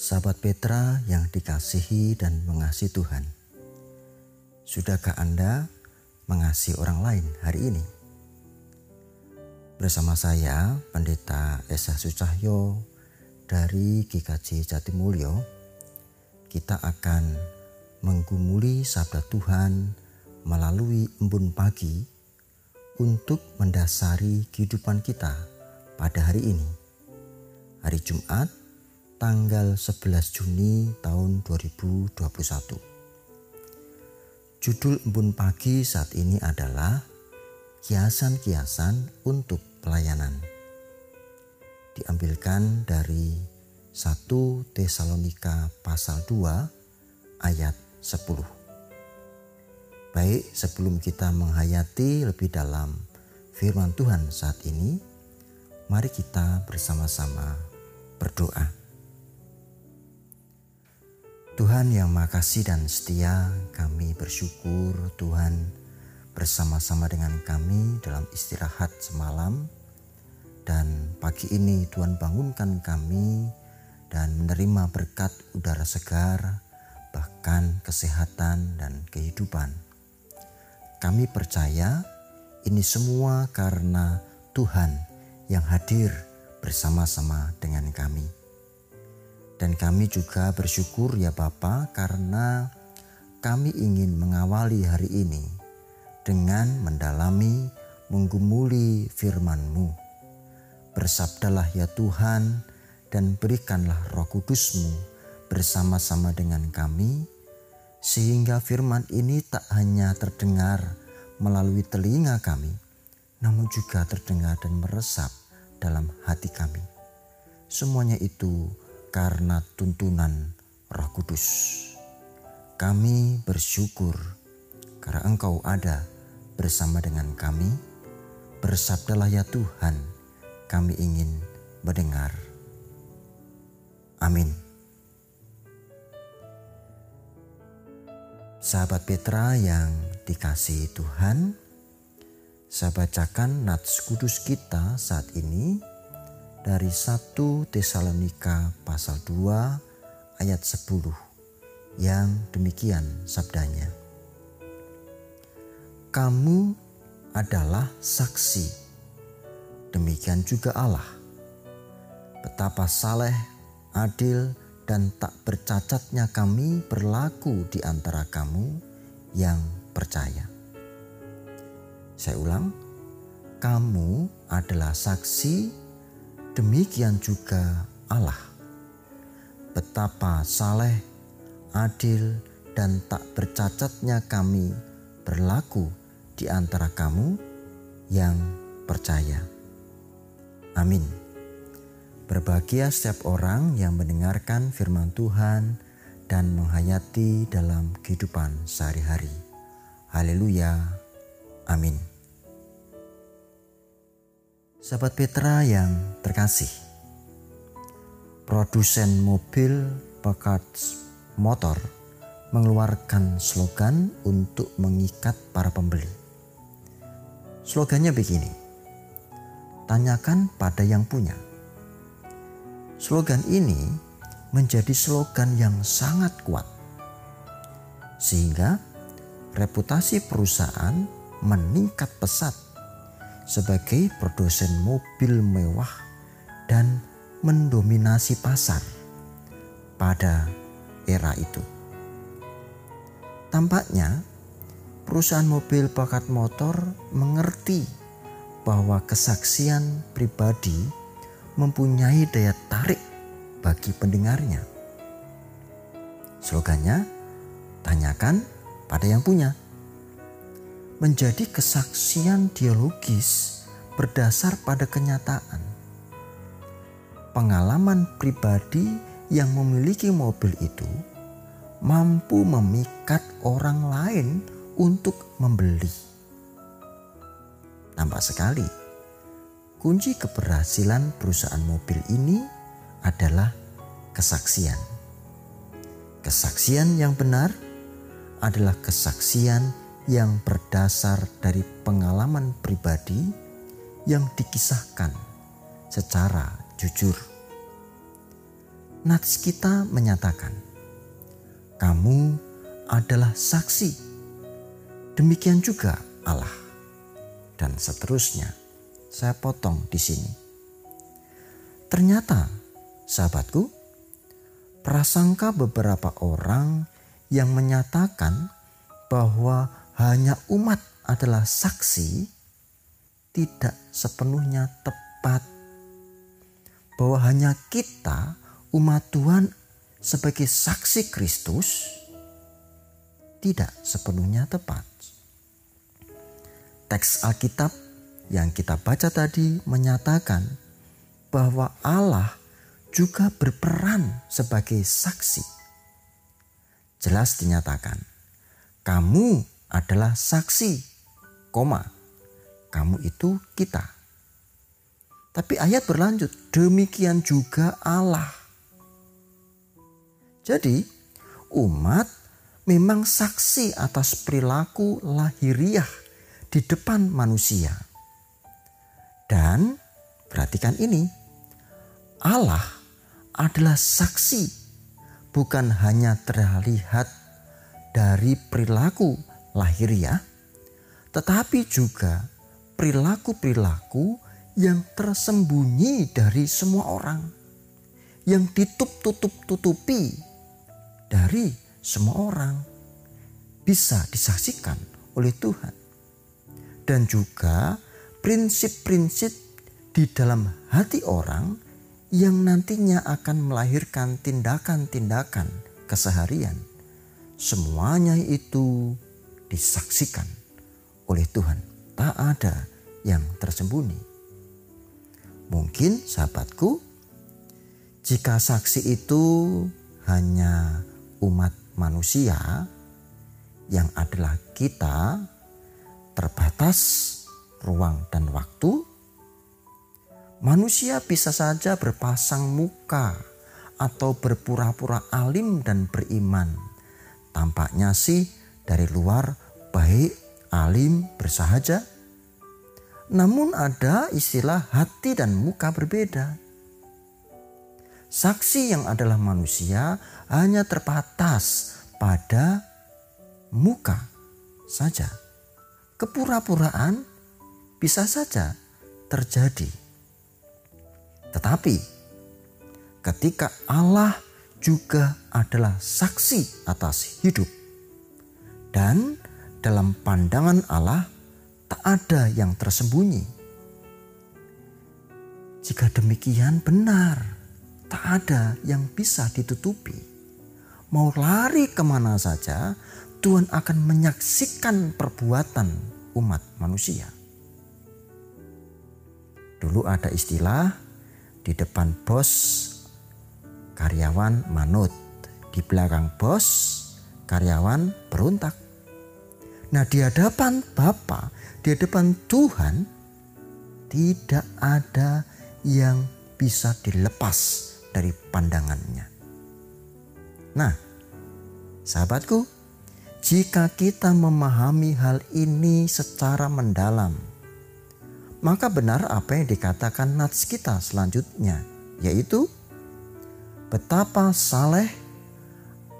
Sahabat Petra yang dikasihi dan mengasihi Tuhan, sudahkah Anda mengasihi orang lain hari ini? Bersama saya, Pendeta Esa Sucahyo dari GKJ Jatimulyo, kita akan menggumuli sabda Tuhan melalui embun pagi untuk mendasari kehidupan kita pada hari ini. Hari Jumat tanggal 11 Juni tahun 2021. Judul embun pagi saat ini adalah kiasan-kiasan untuk pelayanan. Diambilkan dari 1 Tesalonika pasal 2 ayat 10. Baik, sebelum kita menghayati lebih dalam firman Tuhan saat ini, mari kita bersama-sama berdoa. Tuhan yang makasih dan setia, kami bersyukur Tuhan bersama-sama dengan kami dalam istirahat semalam dan pagi ini Tuhan bangunkan kami dan menerima berkat udara segar bahkan kesehatan dan kehidupan. Kami percaya ini semua karena Tuhan yang hadir bersama-sama dengan kami. Dan kami juga bersyukur ya Bapa karena kami ingin mengawali hari ini dengan mendalami menggumuli firman-Mu. Bersabdalah ya Tuhan dan berikanlah roh kudus-Mu bersama-sama dengan kami sehingga firman ini tak hanya terdengar melalui telinga kami namun juga terdengar dan meresap dalam hati kami. Semuanya itu karena tuntunan Roh Kudus. Kami bersyukur karena Engkau ada bersama dengan kami. Bersabdalah ya Tuhan, kami ingin mendengar. Amin. Sahabat Petra yang dikasihi Tuhan, saya bacakan nats kudus kita saat ini dari 1 Tesalonika pasal 2 ayat 10 yang demikian sabdanya. Kamu adalah saksi, demikian juga Allah. Betapa saleh, adil, dan tak bercacatnya kami berlaku di antara kamu yang percaya. Saya ulang, kamu adalah saksi Demikian juga Allah. Betapa saleh, adil, dan tak bercacatnya kami berlaku di antara kamu yang percaya. Amin. Berbahagia setiap orang yang mendengarkan firman Tuhan dan menghayati dalam kehidupan sehari-hari. Haleluya. Amin. Sahabat Petra yang terkasih, produsen mobil pekat motor mengeluarkan slogan untuk mengikat para pembeli. Slogannya begini, tanyakan pada yang punya. Slogan ini menjadi slogan yang sangat kuat, sehingga reputasi perusahaan meningkat pesat sebagai produsen mobil mewah dan mendominasi pasar pada era itu. Tampaknya perusahaan mobil pakat motor mengerti bahwa kesaksian pribadi mempunyai daya tarik bagi pendengarnya. Slogannya, tanyakan pada yang punya menjadi kesaksian dialogis berdasar pada kenyataan. Pengalaman pribadi yang memiliki mobil itu mampu memikat orang lain untuk membeli. Nampak sekali, kunci keberhasilan perusahaan mobil ini adalah kesaksian. Kesaksian yang benar adalah kesaksian yang berdasar dari pengalaman pribadi yang dikisahkan secara jujur. nats kita menyatakan, "Kamu adalah saksi." Demikian juga Allah, dan seterusnya. Saya potong di sini. Ternyata, sahabatku, prasangka beberapa orang yang menyatakan bahwa hanya umat adalah saksi tidak sepenuhnya tepat. Bahwa hanya kita umat Tuhan sebagai saksi Kristus tidak sepenuhnya tepat. Teks Alkitab yang kita baca tadi menyatakan bahwa Allah juga berperan sebagai saksi. Jelas dinyatakan, kamu adalah saksi, koma, kamu itu kita. Tapi ayat berlanjut, demikian juga Allah. Jadi, umat memang saksi atas perilaku lahiriah di depan manusia. Dan perhatikan ini, Allah adalah saksi bukan hanya terlihat dari perilaku lahiriah, tetapi juga perilaku-perilaku yang tersembunyi dari semua orang, yang ditutup-tutup-tutupi dari semua orang, bisa disaksikan oleh Tuhan, dan juga prinsip-prinsip di dalam hati orang yang nantinya akan melahirkan tindakan-tindakan keseharian. Semuanya itu disaksikan oleh Tuhan. Tak ada yang tersembunyi. Mungkin sahabatku, jika saksi itu hanya umat manusia yang adalah kita, terbatas ruang dan waktu, manusia bisa saja berpasang muka atau berpura-pura alim dan beriman. Tampaknya sih dari luar baik, alim, bersahaja. Namun ada istilah hati dan muka berbeda. Saksi yang adalah manusia hanya terbatas pada muka saja. Kepura-puraan bisa saja terjadi. Tetapi ketika Allah juga adalah saksi atas hidup dan dalam pandangan Allah tak ada yang tersembunyi. Jika demikian benar, tak ada yang bisa ditutupi. Mau lari ke mana saja, Tuhan akan menyaksikan perbuatan umat manusia. Dulu ada istilah di depan bos karyawan manut, di belakang bos karyawan beruntak. Nah di hadapan Bapa, di hadapan Tuhan tidak ada yang bisa dilepas dari pandangannya. Nah, sahabatku, jika kita memahami hal ini secara mendalam, maka benar apa yang dikatakan nats kita selanjutnya, yaitu betapa saleh,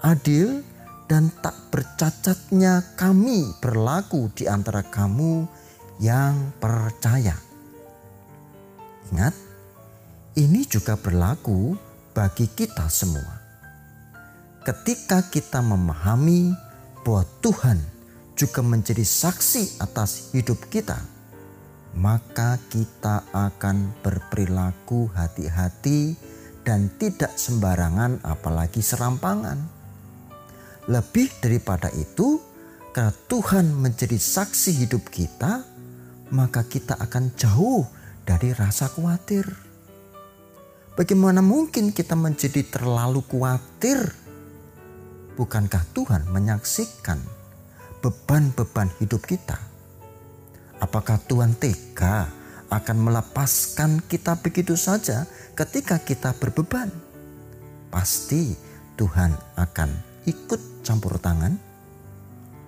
adil, dan tak bercacatnya kami berlaku di antara kamu yang percaya. Ingat, ini juga berlaku bagi kita semua. Ketika kita memahami bahwa Tuhan juga menjadi saksi atas hidup kita, maka kita akan berperilaku hati-hati dan tidak sembarangan apalagi serampangan. Lebih daripada itu, karena Tuhan menjadi saksi hidup kita, maka kita akan jauh dari rasa khawatir. Bagaimana mungkin kita menjadi terlalu khawatir? Bukankah Tuhan menyaksikan beban-beban hidup kita? Apakah Tuhan tega akan melepaskan kita begitu saja ketika kita berbeban? Pasti Tuhan akan ikut campur tangan.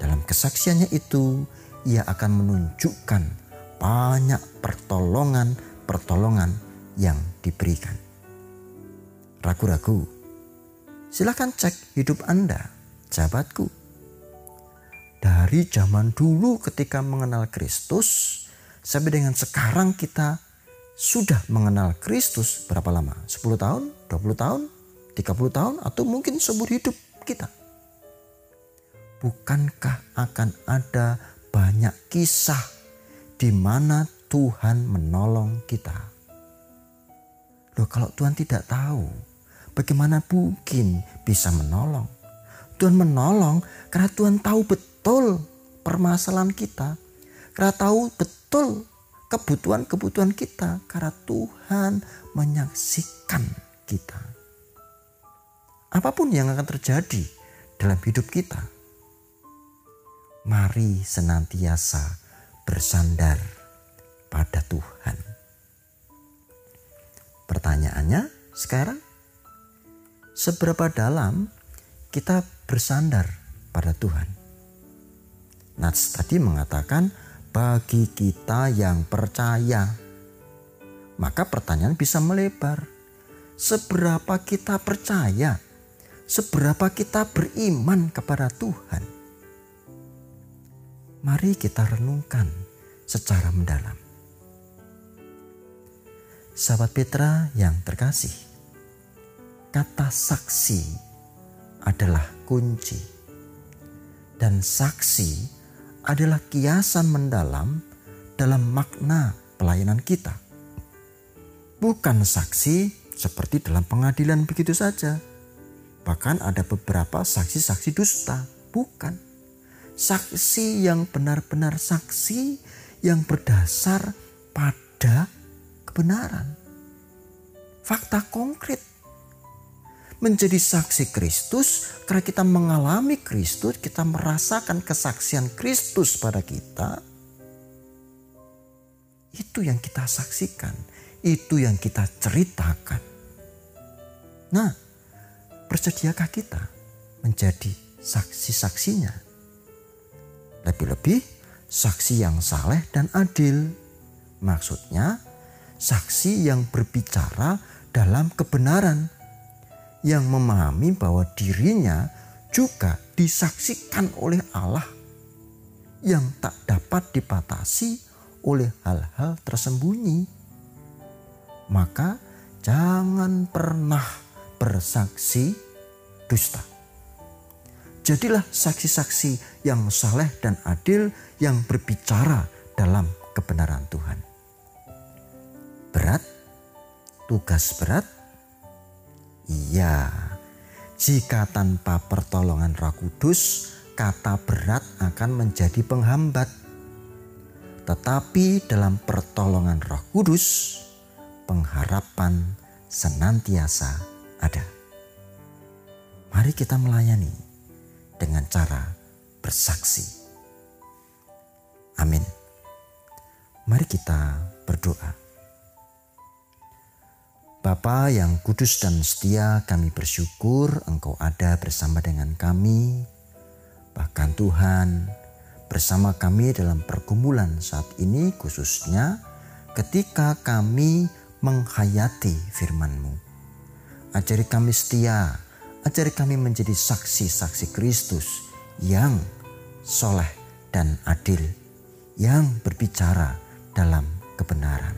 Dalam kesaksiannya itu, ia akan menunjukkan banyak pertolongan-pertolongan yang diberikan. Ragu-ragu, Silahkan cek hidup Anda, sahabatku. Dari zaman dulu ketika mengenal Kristus, sampai dengan sekarang kita sudah mengenal Kristus berapa lama? 10 tahun, 20 tahun, 30 tahun, atau mungkin seumur hidup kita. Bukankah akan ada banyak kisah di mana Tuhan menolong kita? Loh kalau Tuhan tidak tahu, bagaimana mungkin bisa menolong? Tuhan menolong karena Tuhan tahu betul permasalahan kita. Karena tahu betul kebutuhan-kebutuhan kita. Karena Tuhan menyaksikan kita. Apa pun yang akan terjadi dalam hidup kita. Mari senantiasa bersandar pada Tuhan. Pertanyaannya sekarang, seberapa dalam kita bersandar pada Tuhan. Nats tadi mengatakan bagi kita yang percaya. Maka pertanyaan bisa melebar. Seberapa kita percaya? Seberapa kita beriman kepada Tuhan? Mari kita renungkan secara mendalam. Sahabat Petra yang terkasih, kata saksi adalah kunci, dan saksi adalah kiasan mendalam dalam makna pelayanan kita. Bukan saksi seperti dalam pengadilan begitu saja. Bahkan ada beberapa saksi-saksi dusta, bukan. Saksi yang benar-benar saksi yang berdasar pada kebenaran. Fakta konkret. Menjadi saksi Kristus karena kita mengalami Kristus, kita merasakan kesaksian Kristus pada kita. Itu yang kita saksikan, itu yang kita ceritakan. Nah, bersediakah kita menjadi saksi-saksinya? Lebih-lebih saksi yang saleh dan adil. Maksudnya, saksi yang berbicara dalam kebenaran, yang memahami bahwa dirinya juga disaksikan oleh Allah yang tak dapat dibatasi oleh hal-hal tersembunyi. Maka jangan pernah bersaksi dusta. Jadilah saksi-saksi yang saleh dan adil yang berbicara dalam kebenaran Tuhan berat? Tugas berat? Iya, jika tanpa pertolongan Roh Kudus, kata berat akan menjadi penghambat. Tetapi dalam pertolongan Roh Kudus, pengharapan senantiasa ada. Mari kita melayani dengan cara bersaksi. Amin. Mari kita berdoa. Bapa yang kudus dan setia, kami bersyukur Engkau ada bersama dengan kami. Bahkan Tuhan, bersama kami dalam pergumulan saat ini khususnya ketika kami menghayati firman-Mu. Ajari kami setia, ajari kami menjadi saksi-saksi Kristus yang soleh dan adil, yang berbicara dalam kebenaran.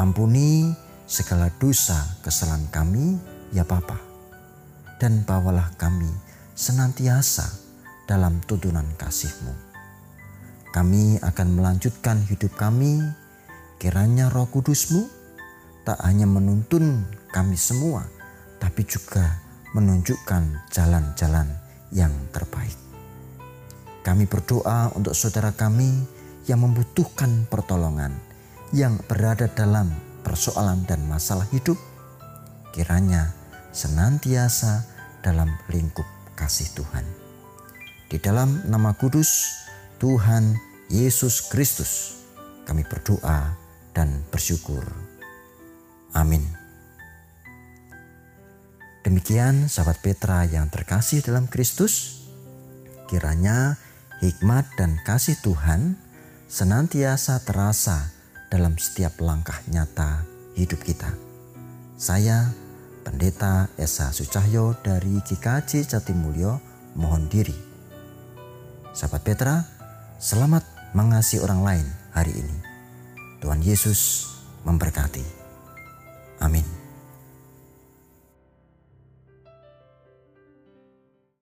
Ampuni segala dosa kesalahan kami, ya Bapa. Dan bawalah kami senantiasa dalam tuntunan kasih-Mu. Kami akan melanjutkan hidup kami, kiranya roh kudus-Mu tak hanya menuntun kami semua, tapi juga menunjukkan jalan-jalan yang terbaik. Kami berdoa untuk saudara kami yang membutuhkan pertolongan, yang berada dalam persoalan dan masalah hidup, kiranya senantiasa dalam lingkup kasih Tuhan. Di dalam nama kudus Tuhan Yesus Kristus, kami berdoa dan bersyukur. Amin. Demikian sahabat Petra yang terkasih dalam Kristus, kiranya hikmat dan kasih Tuhan senantiasa terasa dalam setiap langkah nyata hidup kita. Saya Pendeta Esa Sucahyo dari GKJ Jatimulyo mohon diri. Sahabat Petra, selamat mengasihi orang lain hari ini. Tuhan Yesus memberkati. Amin.